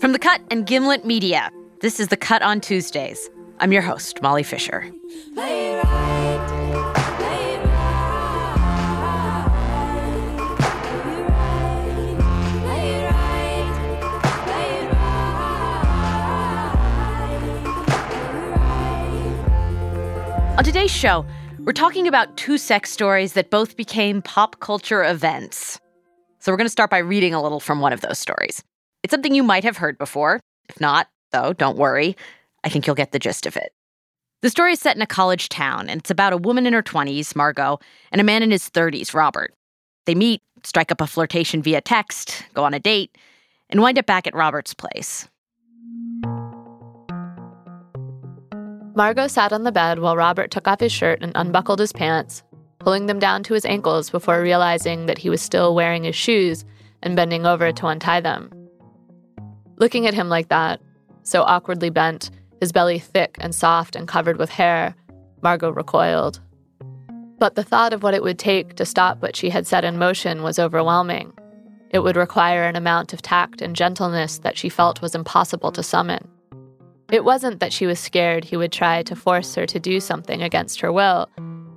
From The Cut and Gimlet Media, this is The Cut on Tuesdays. I'm your host, Molly Fischer. On today's show, we're talking about two sex stories that both became pop culture events. So we're going to start by reading a little from one of those stories. It's something you might have heard before. If not, though, don't worry. I think you'll get the gist of it. The story is set in a college town, and it's about a woman in her 20s, Margot, and a man in his 30s, Robert. They meet, strike up a flirtation via text, go on a date, and wind up back at Robert's place. Margot sat on the bed while Robert took off his shirt and unbuckled his pants, pulling them down to his ankles before realizing that he was still wearing his shoes and bending over to untie them. Looking at him like that, so awkwardly bent, his belly thick and soft and covered with hair, Margot recoiled. But the thought of what it would take to stop what she had set in motion was overwhelming. It would require an amount of tact and gentleness that she felt was impossible to summon. It wasn't that she was scared he would try to force her to do something against her will,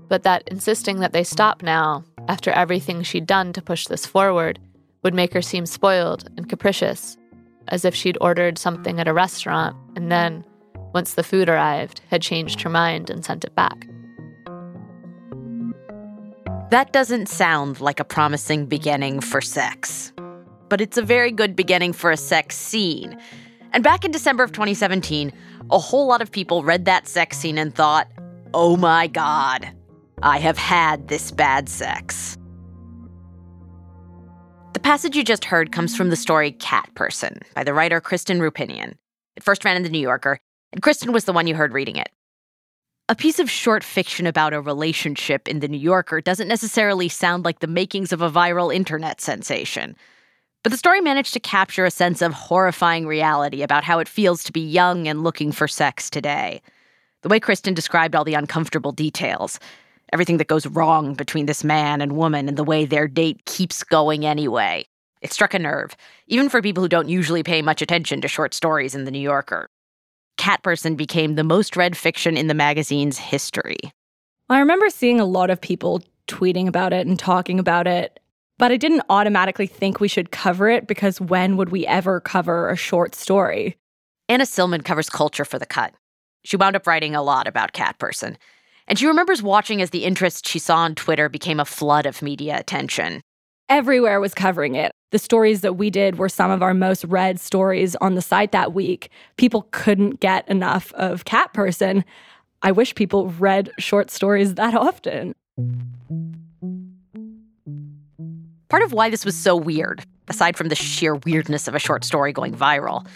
but that insisting that they stop now, after everything she'd done to push this forward, would make her seem spoiled and capricious, as if she'd ordered something at a restaurant and then, once the food arrived, had changed her mind and sent it back. That doesn't sound like a promising beginning for sex, but it's a very good beginning for a sex scene and back in December of 2017, a whole lot of people read that sex scene and thought, oh my God, I have had this bad sex. The passage you just heard comes from the story Cat Person by the writer Kristen Roupenian. It first ran in The New Yorker, and Kristen was the one you heard reading it. A piece of short fiction about a relationship in The New Yorker doesn't necessarily sound like the makings of a viral internet sensation. But the story managed to capture a sense of horrifying reality about how it feels to be young and looking for sex today. The way Kristen described all the uncomfortable details, everything that goes wrong between this man and woman, and the way their date keeps going anyway. It struck a nerve, even for people who don't usually pay much attention to short stories in The New Yorker. Cat Person became the most read fiction in the magazine's history. I remember seeing a lot of people tweeting about it and talking about it but I didn't automatically think we should cover it because when would we ever cover a short story? Anna Silman covers culture for The Cut. She wound up writing a lot about Cat Person. And she remembers watching as the interest she saw on Twitter became a flood of media attention. Everywhere was covering it. The stories that we did were some of our most read stories on the site that week. People couldn't get enough of Cat Person. I wish people read short stories that often. Part of why this was so weird, aside from the sheer weirdness of a short story going viral,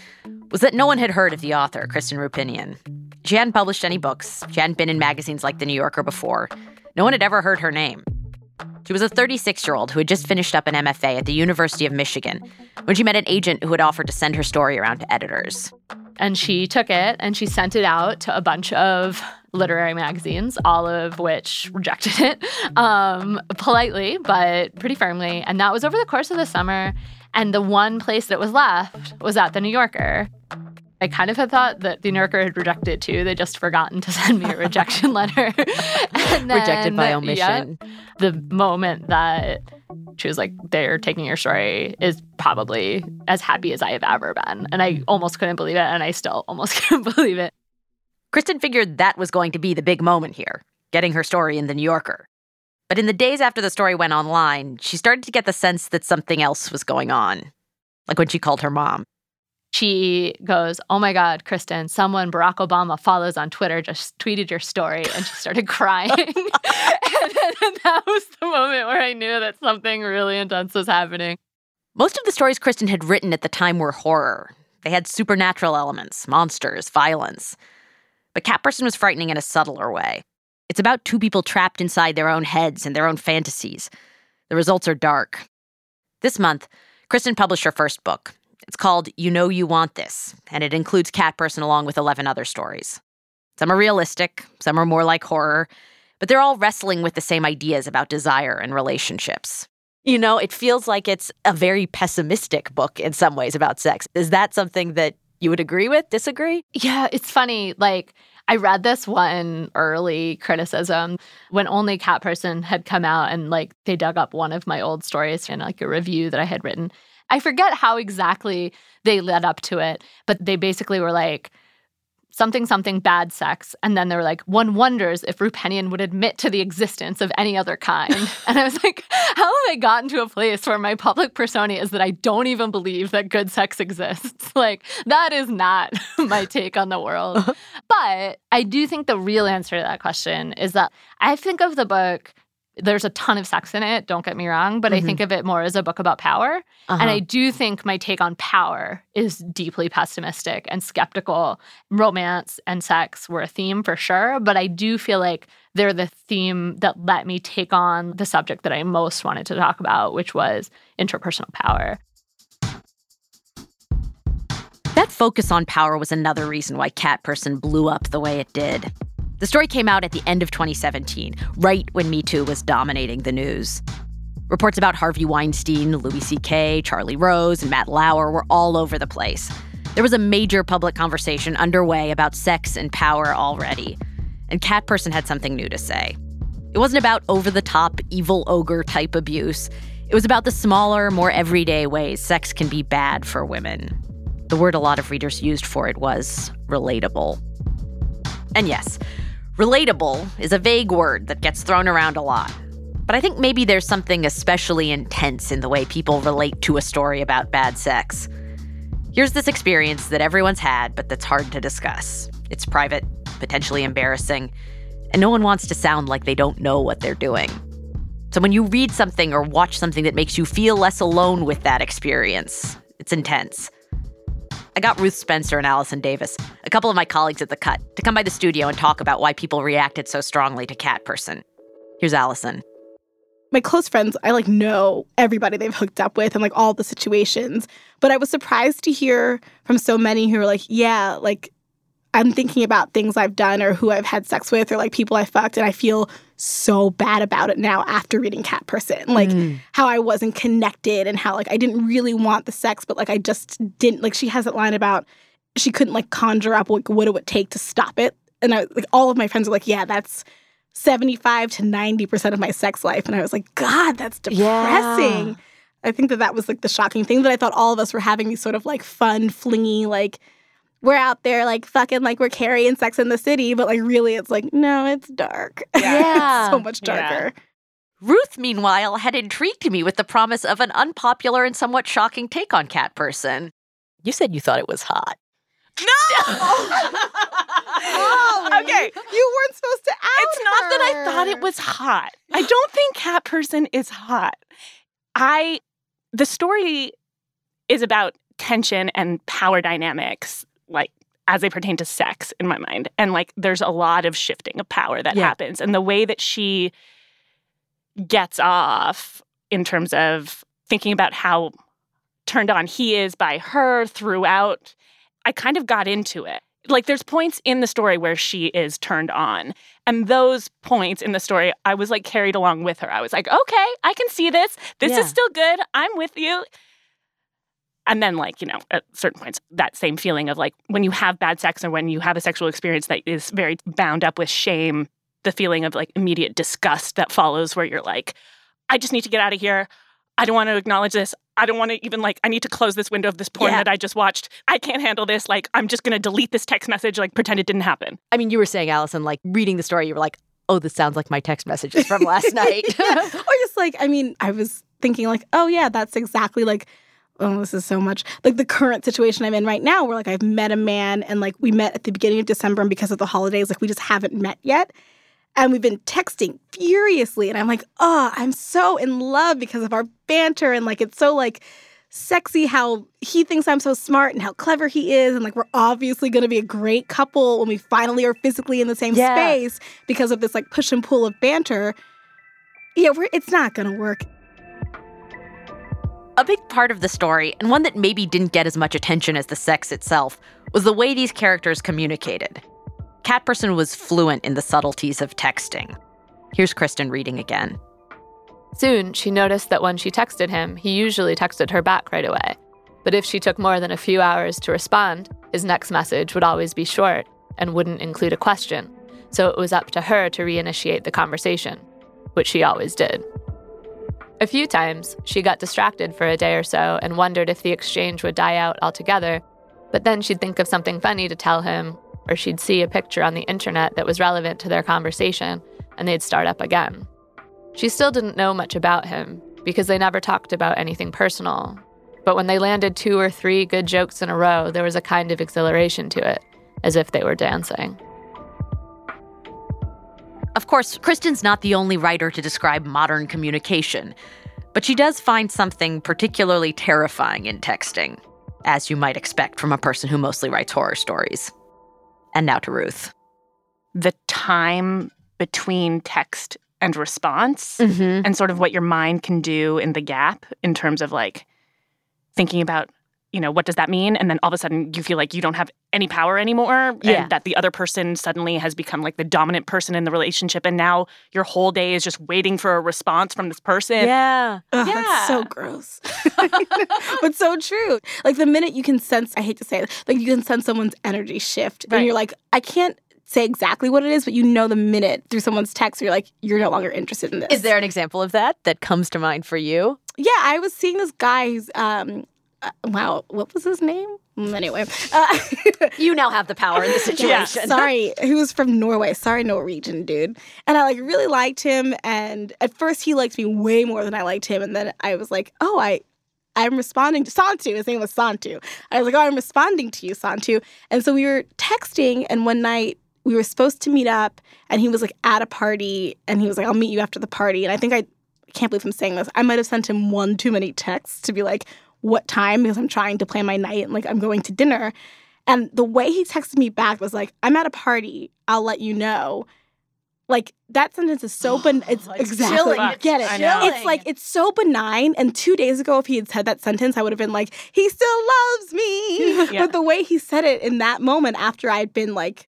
was that no one had heard of the author, Kristen Roupenian. Hadn't published any books, she hadn't been in magazines like The New Yorker before. No one had ever heard her name. She was a 36 year old who had just finished up an MFA at the University of Michigan when she met an agent who had offered to send her story around to editors. And she took it and she sent it out to a bunch of literary magazines, all of which rejected it um, politely, but pretty firmly. And that was over the course of the summer. And the one place that was left was at the New Yorker. I kind of had thought that the New Yorker had rejected it too. They just forgotten to send me a rejection letter. then, Rejected by omission. Yeah, the moment that she was like, they're taking your story is probably as happy as I have ever been. And I almost couldn't believe it. And I still almost couldn't believe it. Kristen figured that was going to be the big moment here, getting her story in The New Yorker. But in the days after the story went online, she started to get the sense that something else was going on, like when she called her mom. She goes, Oh my God, Kristen, someone Barack Obama follows on Twitter just tweeted your story. And she started crying. and, and that was the moment where I knew that something really intense was happening. Most of the stories Kristen had written at the time were horror. They had supernatural elements, monsters, violence. But Cat Person was frightening in a subtler way. It's about two people trapped inside their own heads and their own fantasies. The results are dark. This month, Kristen published her first book. It's called You Know You Want This, and it includes Cat Person along with 11 other stories. Some are realistic, some are more like horror, but they're all wrestling with the same ideas about desire and relationships. You know, it feels like it's a very pessimistic book in some ways about sex. Is that something that you would agree with, disagree? Yeah, it's funny. Like, I read this one early criticism when only Cat Person had come out and like they dug up one of my old stories in like a review that I had written. I forget how exactly they led up to it, but they basically were like, something something bad sex. And then they were like one wonders if Roupenian would admit to the existence of any other kind. And i was like how have i gotten to a place where my public persona is that i don't even believe that good sex exists? Like that is not my take on the world. Uh-huh. But i do think the real answer to that question is that i think of the book there's a ton of sex in it, don't get me wrong, but mm-hmm. I think of it more as a book about power. Uh-huh. And I do think my take on power is deeply pessimistic and skeptical. Romance and sex were a theme for sure, but I do feel like they're the theme that let me take on the subject that I most wanted to talk about, which was interpersonal power. That focus on power was another reason why Cat Person blew up the way it did. The story came out at the end of 2017, right when Me Too was dominating the news. Reports about Harvey Weinstein, Louis C.K., Charlie Rose, and Matt Lauer were all over the place. There was a major public conversation underway about sex and power already, and Cat Person had something new to say. It wasn't about over the top, evil ogre type abuse. It was about the smaller, more everyday ways sex can be bad for women. The word a lot of readers used for it was relatable. And yes, Relatable is a vague word that gets thrown around a lot. But I think maybe there's something especially intense in the way people relate to a story about bad sex. Here's this experience that everyone's had, but that's hard to discuss. It's private, potentially embarrassing, and no one wants to sound like they don't know what they're doing. So when you read something or watch something that makes you feel less alone with that experience, it's intense. I got Ruth Spencer and Allison Davis, a couple of my colleagues at The Cut, to come by the studio and talk about why people reacted so strongly to Cat Person. Here's Allison. My close friends, I like know everybody they've hooked up with and like all the situations. But I was surprised to hear from so many who were like, yeah, like I'm thinking about things I've done or who I've had sex with or like people I fucked, and I feel so bad about it now after reading Cat Person. Like mm. how I wasn't connected and how like I didn't really want the sex, but like I just didn't like she has that line about she couldn't like conjure up like what it would take to stop it. And I like all of my friends are like, yeah, that's 75 to 90% of my sex life. And I was like, God, that's depressing. Yeah. I think that that was like the shocking thing that I thought all of us were having these sort of like fun, flingy, like we're out there like fucking like we're carrying sex in the city, but like really it's like, no, it's dark. Yeah. it's so much darker. Yeah. Ruth, meanwhile, had intrigued me with the promise of an unpopular and somewhat shocking take on Cat Person. You said you thought it was hot. No! okay. You weren't supposed to out It's not her. that I thought it was hot. I don't think Cat Person is hot. I the story is about tension and power dynamics like as they pertain to sex in my mind. And like there's a lot of shifting of power that yeah. happens. And the way that she gets off in terms of thinking about how turned on he is by her throughout, I kind of got into it. Like there's points in the story where she is turned on. And those points in the story, I was like carried along with her. I was like, okay, I can see this. This yeah. is still good. I'm with you. And then, like, you know, at certain points, that same feeling of like when you have bad sex or when you have a sexual experience that is very bound up with shame, the feeling of like immediate disgust that follows, where you're like, I just need to get out of here. I don't want to acknowledge this. I don't want to even like, I need to close this window of this porn yeah. that I just watched. I can't handle this. Like, I'm just going to delete this text message, like, pretend it didn't happen. I mean, you were saying, Allison, like, reading the story, you were like, oh, this sounds like my text messages from last night. or just like, I mean, I was thinking, like, oh, yeah, that's exactly like oh, this is so much like the current situation I'm in right now, where like I've met a man and like we met at the beginning of December, and because of the holidays, like we just haven't met yet. And we've been texting furiously. And I'm like, oh, I'm so in love because of our banter. And like, it's so like sexy how he thinks I'm so smart and how clever he is. And like, we're obviously going to be a great couple when we finally are physically in the same yeah. space because of this like push and pull of banter. Yeah, it's not going to work. A big part of the story, and one that maybe didn't get as much attention as the sex itself, was the way these characters communicated. Cat Person was fluent in the subtleties of texting. Here's Kristen reading again. Soon, she noticed that when she texted him, he usually texted her back right away. But if she took more than a few hours to respond, his next message would always be short and wouldn't include a question. So it was up to her to reinitiate the conversation, which she always did. A few times, she got distracted for a day or so and wondered if the exchange would die out altogether, but then she'd think of something funny to tell him, or she'd see a picture on the internet that was relevant to their conversation, and they'd start up again. She still didn't know much about him because they never talked about anything personal. But when they landed two or three good jokes in a row, there was a kind of exhilaration to it, as if they were dancing. Of course, Kristen's not the only writer to describe modern communication, but she does find something particularly terrifying in texting, as you might expect from a person who mostly writes horror stories. And now to Ruth. The time between text and response Mm-hmm. and sort of what your mind can do in the gap in terms of like thinking about you know what does that mean and then all of a sudden you feel like you don't have any power anymore Yeah. and that the other person suddenly has become like the dominant person in the relationship and now your whole day is just waiting for a response from this person Yeah. Ugh, Yeah. That's so gross. but so true. Like the minute you can sense, I hate to say it, like you can sense someone's energy shift. Right. And you're like, I can't say exactly what it is, but you know the minute through someone's text, you're like, you're no longer interested in this. Is there an example of that that comes to mind for you? Yeah, I was seeing this guy who's, um, uh, wow, what was his name? Mm, Anyway, uh, You now have the power in the Yeah. situation. Sorry, he was from Norway. Sorry, Norwegian dude. And I like really liked him. And at first, he liked me way more than I liked him. And then I was like, oh, I, I'm responding to Santu. His name was Santu. I was like, oh, I'm responding to you, Santu. And so we were texting. And one night we were supposed to meet up, and he was like at a party, and he was like, I'll meet you after the party. And I think I, I can't believe I'm saying this. I might have sent him one too many texts to be like, what time? Because I'm trying to plan my night and like I'm going to dinner. And the way he texted me back was like, I'm at a party. I'll let you know. Like that sentence is so ben- it's, It's exactly chilling. I get it. It's like it's so benign. And two days ago, if he had said that sentence, I would have been like, he still loves me. Yeah. But the way he said it in that moment, after I'd been like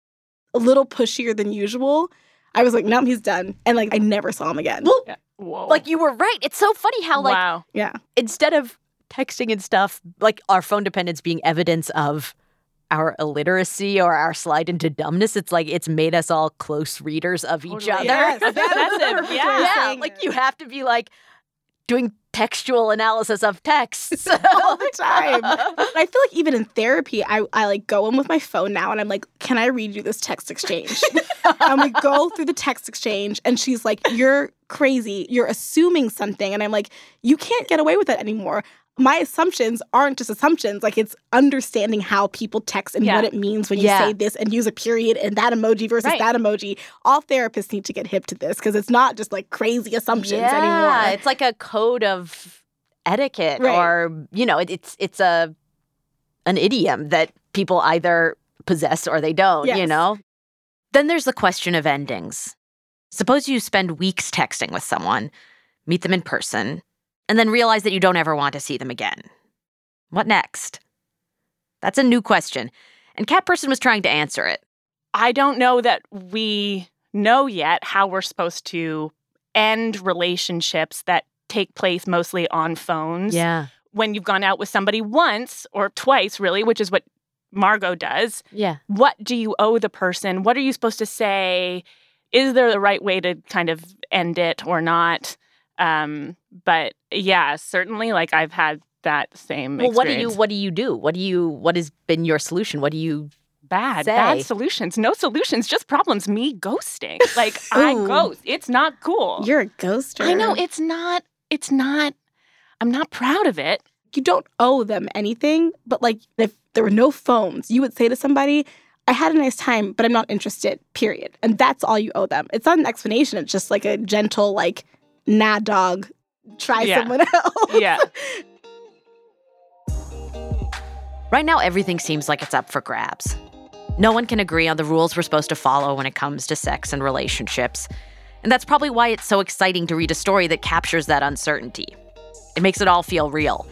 a little pushier than usual, I was like, no, he's done. And like I never saw him again. Yeah. Whoa. Like you were right. It's so funny how like wow. yeah. instead of texting and stuff, like our phone dependence being evidence of our illiteracy or our slide into dumbness, it's like it's made us all close readers of each Totally. other. Yes, That's that is it. the perfect way of Yeah. yeah, like you have to be like doing textual analysis of texts all the time. I feel like even in therapy, I, I like go in with my phone now and I'm like, can I read you this text exchange? and we go through the text exchange and she's like, you're crazy. You're assuming something. And I'm like, you can't get away with that anymore. My assumptions aren't just assumptions. Like it's understanding how people text and Yeah. what it means when you Yeah. say this and use a period and that emoji versus Right. that emoji. All therapists need to get hip to this because it's not just like crazy assumptions yeah, anymore. it's like a code of etiquette Right. or you know, it, it's it's a an idiom that people either possess or they don't, you know? Then there's the question of endings. Suppose you spend weeks texting with someone, meet them in person, and then realize that you don't ever want to see them again. What next? That's a new question, and Cat Person was trying to answer it. I don't know that we know yet how we're supposed to end relationships that take place mostly on phones. Yeah. When you've gone out with somebody once or twice, really, which is what Margot does, Yeah. what do you owe the person? What are you supposed to say? Is there the right way to kind of end it or not? Um, but yeah, certainly, like I've had that same. Well, what do you experience. what do you do? What do you what has been your solution? What do you bad say? bad solutions no solutions just problems me ghosting like i Ooh. ghost it's not cool You're a ghoster. i know it's not it's not i'm not proud of it you don't owe them anything, but like if there were no phones, you would say to somebody, I had a nice time, but I'm not interested, period. And that's all you owe them. It's not an explanation, it's just like a gentle, like, nah, dog, try Yeah. someone else. yeah Right now, everything seems like it's up for grabs. No one can agree on the rules we're supposed to follow when it comes to sex and relationships. And that's probably why it's so exciting to read a story that captures that uncertainty. It makes it all feel real,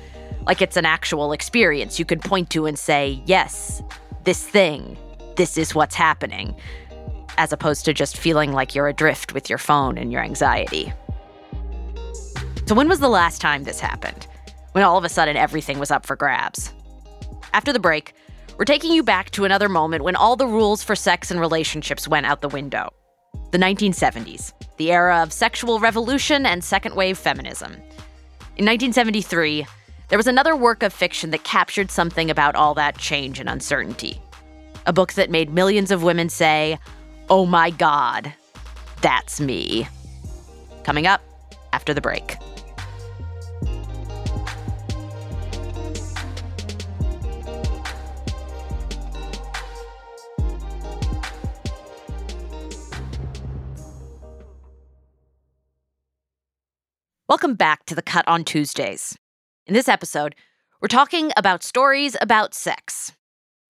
like it's an actual experience you could point to and say, yes, this thing, this is what's happening, as opposed to just feeling like you're adrift with your phone and your anxiety. So, when was the last time this happened? When all of a sudden everything was up for grabs? After the break, we're taking you back to another moment when all the rules for sex and relationships went out the window the 1970s, the era of sexual revolution and second wave feminism. In 1973, there was another work of fiction that captured something about all that change and uncertainty. A book that made millions of women say, Oh my God, that's me. Coming up after the break. Welcome back to the Cut on Tuesdays. In this episode, we're talking about stories about sex.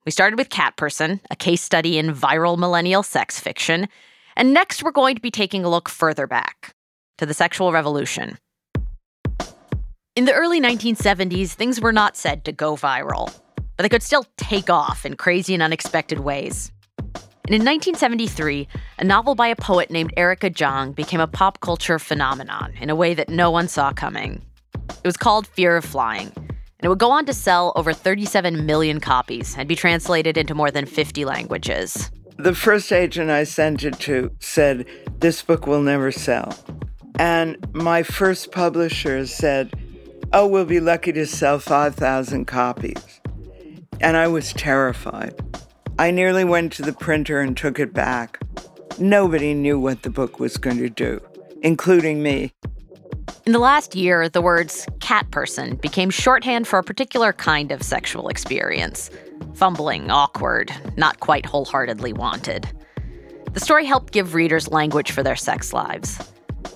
We started with Cat Person, a case study in viral millennial sex fiction, and next we're going to be taking a look further back to the sexual revolution. In the early 1970s, things were not said to go viral, but they could still take off in crazy and unexpected ways. And in 1973, a novel by a poet named Erica Jong became a pop culture phenomenon in a way that no one saw coming. It was called Fear of Flying, and it would go on to sell over 37 million copies and be translated into more than 50 languages. The first agent I sent it to said, This book will never sell. And my first publisher said, Oh, we'll be lucky to sell 5,000 copies. And I was terrified. I nearly went to the printer and took it back. Nobody knew what the book was going to do, including me. In the last year, the words cat person became shorthand for a particular kind of sexual experience fumbling, awkward, not quite wholeheartedly wanted. The story helped give readers language for their sex lives.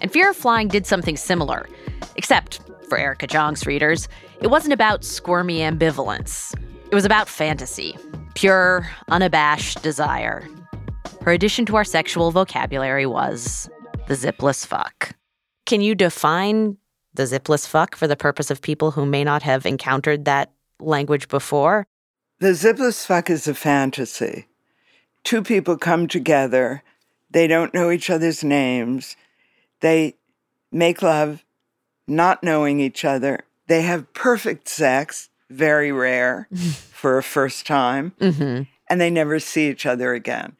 And Fear of Flying did something similar, except for Erica Jong's readers, it wasn't about squirmy ambivalence. It was about fantasy, pure, unabashed desire. Her addition to our sexual vocabulary was the zipless fuck. Can you define the zipless fuck for the purpose of people who may not have encountered that language before? The zipless fuck is a fantasy. Two people come together, they don't know each other's names, they make love not knowing each other, they have perfect sex, very rare for a first time, Mm-hmm. and they never see each other again.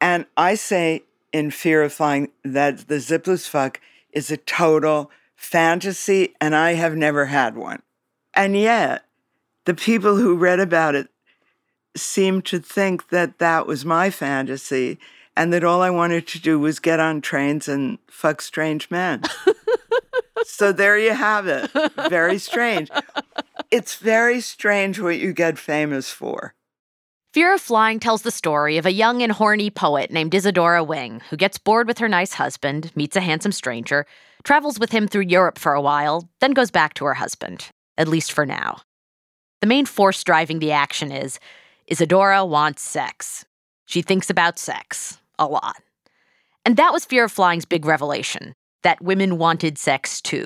And I say in Fear of Flying that the zipless fuck is a total fantasy, and I have never had one. And yet, the people who read about it seemed to think that that was my fantasy and that all I wanted to do was get on trains and fuck strange men. so there you have it. Very strange. It's very strange what you get famous for. Fear of Flying tells the story of a young and horny poet named Isadora Wing who gets bored with her nice husband, meets a handsome stranger, travels with him through Europe for a while, then goes back to her husband, at least for now. The main force driving the action is Isadora wants sex. She thinks about sex a lot. And that was Fear of Flying's big revelation that women wanted sex too.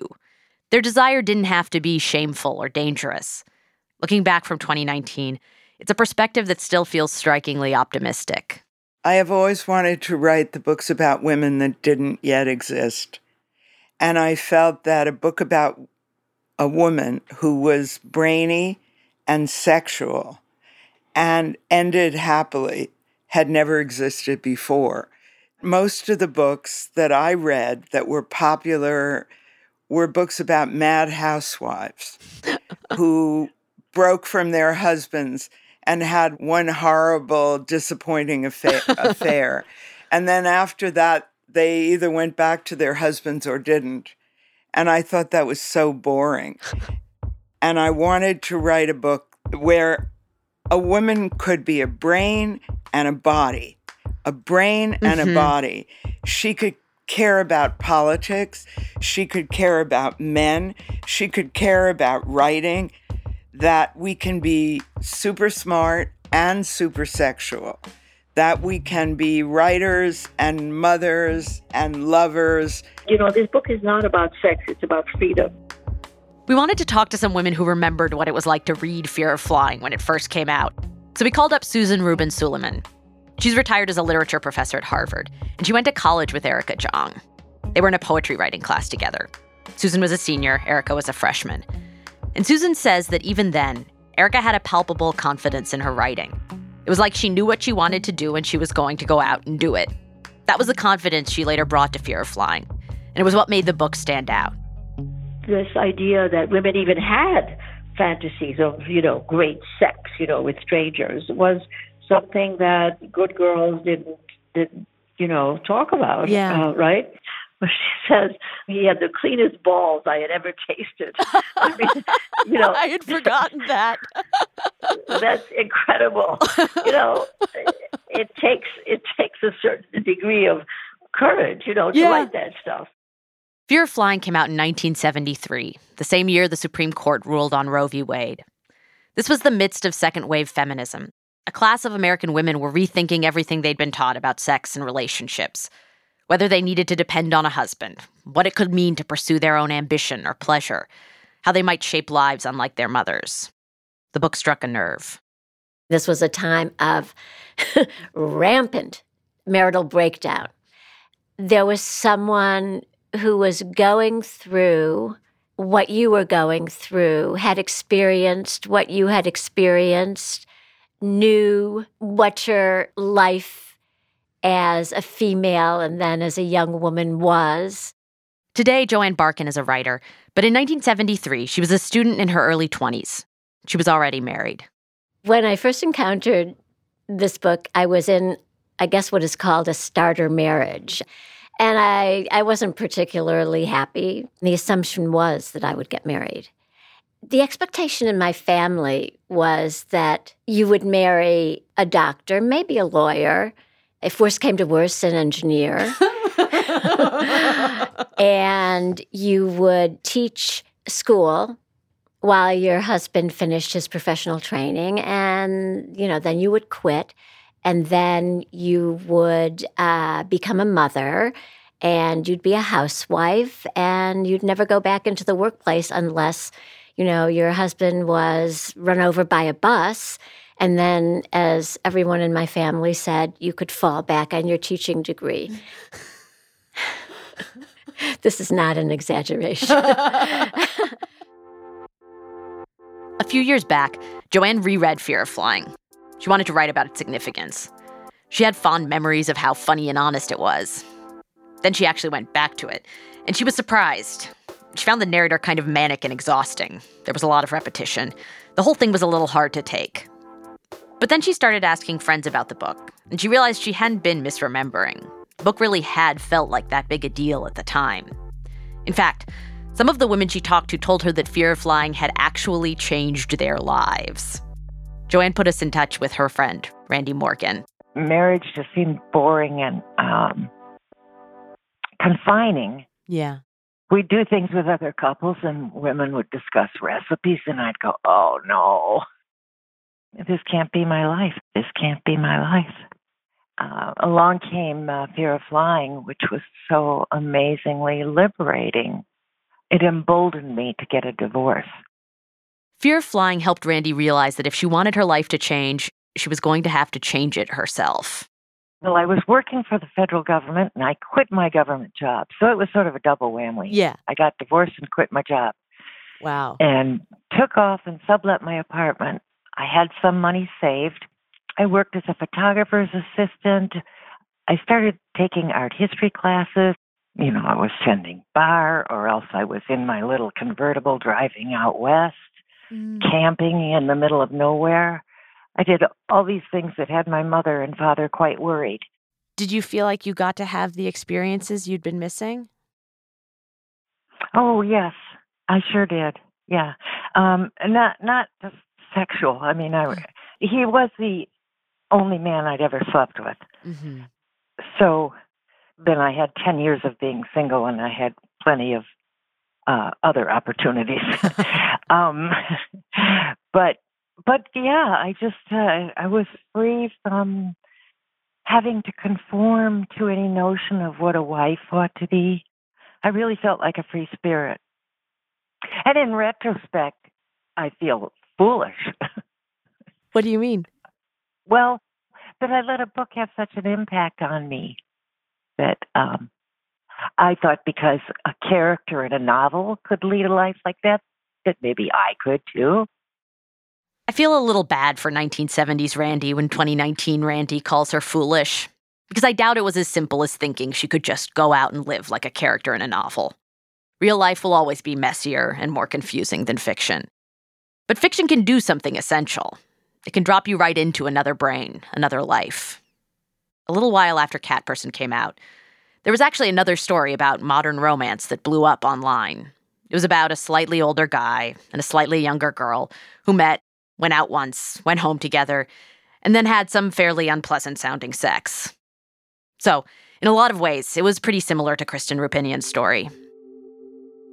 Their desire didn't have to be shameful or dangerous. Looking back from 2019, it's a perspective that still feels strikingly optimistic. I have always wanted to write the books about women that didn't yet exist. And I felt that a book about a woman who was brainy and sexual and ended happily had never existed before. Most of the books that I read that were popular were books about mad housewives who broke from their husbands and had one horrible, disappointing affair. affair. And then after that, they either went back to their husbands or didn't. And I thought that was so boring. And I wanted to write a book where a woman could be a brain and a body, a brain and Mhm. a body. She could care about politics, she could care about men, she could care about writing, that we can be super smart and super sexual, that we can be writers and mothers and lovers. You know, this book is not about sex, it's about freedom. We wanted to talk to some women who remembered what it was like to read Fear of Flying when it first came out. So we called up Susan Rubin Suleiman. She's retired as a literature professor at Harvard, and she went to college with Erica Jong. They were in a poetry writing class together. Susan was a senior, Erica was a freshman. And Susan says that even then, Erica had a palpable confidence in her writing. It was like she knew what she wanted to do and she was going to go out and do it. That was the confidence she later brought to Fear of Flying. And it was what made the book stand out. This idea that women even had fantasies of, you know, great sex, you know, with strangers was something that good girls didn't, didn't you know, talk about. Yeah. Uh, right? Where she says he had the cleanest balls I had ever tasted. I mean, you know, I had forgotten that. that's incredible. You know, it takes it takes a certain degree of courage, you know, to Yeah. write that stuff. Fear of Flying came out in 1973, the same year the Supreme Court ruled on Roe v. Wade. This was the midst of second wave feminism. A class of American women were rethinking everything they'd been taught about sex and relationships, whether they needed to depend on a husband, what it could mean to pursue their own ambition or pleasure, how they might shape lives unlike their mothers. The book struck a nerve. This was a time of rampant marital breakdown. There was someone who was going through what you were going through, had experienced what you had experienced, knew what your life as a female and then as a young woman was. Today, Joanne Barkan is a writer, but in 1973, she was a student in her early 20s. She was already married. When I first encountered this book, I was in, I guess, what is called a starter marriage. And I, I wasn't particularly happy. The assumption was that I would get married. The expectation in my family was that you would marry a doctor, maybe a lawyer, if worse came to worse, an engineer. and you would teach school while your husband finished his professional training and you know then you would quit and then you would uh, become a mother and you'd be a housewife and you'd never go back into the workplace unless you know your husband was run over by a bus and then as everyone in my family said you could fall back on your teaching degree this is not an exaggeration A few years back, Joanne reread Fear of Flying. She wanted to write about its significance. She had fond memories of how funny and honest it was. Then she actually went back to it, and she was surprised. She found the narrator kind of manic and exhausting. There was a lot of repetition. The whole thing was a little hard to take. But then she started asking friends about the book, and she realized she hadn't been misremembering. The book really had felt like that big a deal at the time. In fact, some of the women she talked to told her that Fear of Flying had actually changed their lives. Joanne put us in touch with her friend, Randy Morgan. marriage just seemed boring and um, confining. Yeah. We'd do things with other couples, and women would discuss recipes, and I'd go, "Oh no, this can't be my life. This can't be my life." Uh, along came uh, Fear of Flying, which was so amazingly liberating. It emboldened me to get a divorce. Fear of Flying helped Randy realize that if she wanted her life to change, she was going to have to change it herself. Well, I was working for the federal government, and I quit my government job, so it was sort of a double whammy. Yeah. I got divorced and quit my job. Wow. and took off and sublet my apartment. I had some money saved. I worked as a photographer's assistant. I started taking art history classes. You know, I was sending bar, or else I was in my little convertible driving out west, mm. camping in the middle of nowhere. I did all these things that had my mother and father quite worried. Did you feel like you got to have the experiences you'd been missing? Oh yes, I sure did. Yeah, um, not not just sexual. I mean, I he was the only man I'd ever slept with. Mm-hmm. So then I had ten years of being single, and I had plenty of uh, other opportunities. um, but but yeah, I just uh, I was free from having to conform to any notion of what a wife ought to be. I really felt like a free spirit. And in retrospect, I feel foolish. What do you mean? well, that I let a book have such an impact on me that um, I thought because a character in a novel could lead a life like that, that maybe I could too. I feel a little bad for 1970s Randy when 2019 Randy calls her foolish, because I doubt it was as simple as thinking she could just go out and live like a character in a novel. Real life will always be messier and more confusing than fiction. But fiction can do something essential. It can drop you right into another brain, another life. A little while after Cat Person came out, there was actually another story about modern romance that blew up online. It was about a slightly older guy and a slightly younger girl who met, went out once, went home together, and then had some fairly unpleasant sounding sex. So, in a lot of ways, it was pretty similar to Kristen Roupenian's story.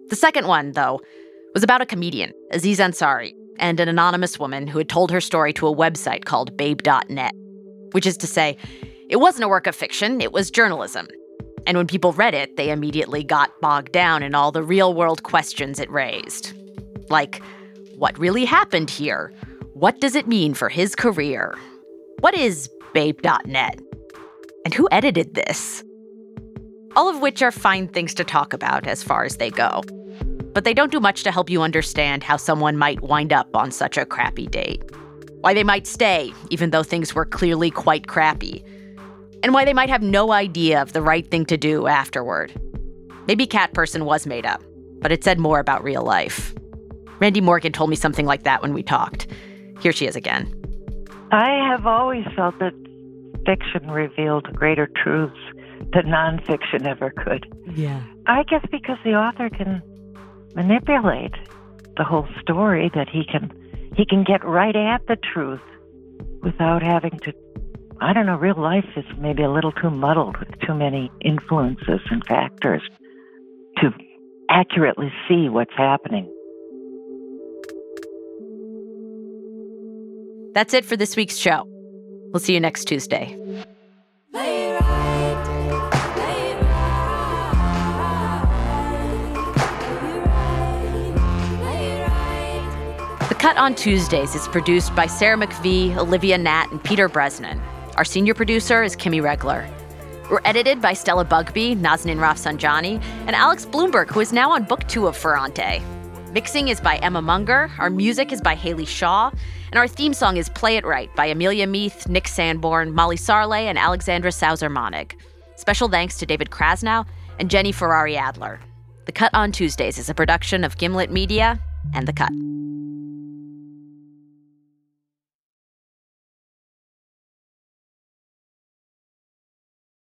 The second one, though, was about a comedian, Aziz Ansari, and an anonymous woman who had told her story to a website called babe.net, which is to say, it wasn't a work of fiction, it was journalism. And when people read it, they immediately got bogged down in all the real world questions it raised. Like, what really happened here? What does it mean for his career? What is babe.net? And who edited this? All of which are fine things to talk about as far as they go. But they don't do much to help you understand how someone might wind up on such a crappy date. Why they might stay, even though things were clearly quite crappy. And why they might have no idea of the right thing to do afterward. Maybe Cat Person was made up, but it said more about real life. Randy Morgan told me something like that when we talked. Here she is again. I have always felt that fiction revealed greater truths that nonfiction ever could. Yeah. I guess because the author can manipulate the whole story that he can he can get right at the truth without having to I don't know, real life is maybe a little too muddled with too many influences and factors to accurately see what's happening. That's it for this week's show. We'll see you next Tuesday. The Cut on Tuesdays is produced by Sarah McVeigh, Olivia Natt, and Peter Bresnan. Our senior producer is Kimmie Regler. We're edited by Stella Bugbee, Nazanin Rafsanjani, and Alex Blumberg, who is now on book two of Ferrante. Mixing is by Emma Munger, our music is by Haley Shaw, and our theme song is Play It Right by Amelia Meath, Nick Sanborn, Molly Sarle, and Alexandra Sauser Monnig. Special thanks to David Krasnow and Jenny Ferrari Adler. The Cut on Tuesdays is a production of Gimlet Media and The Cut.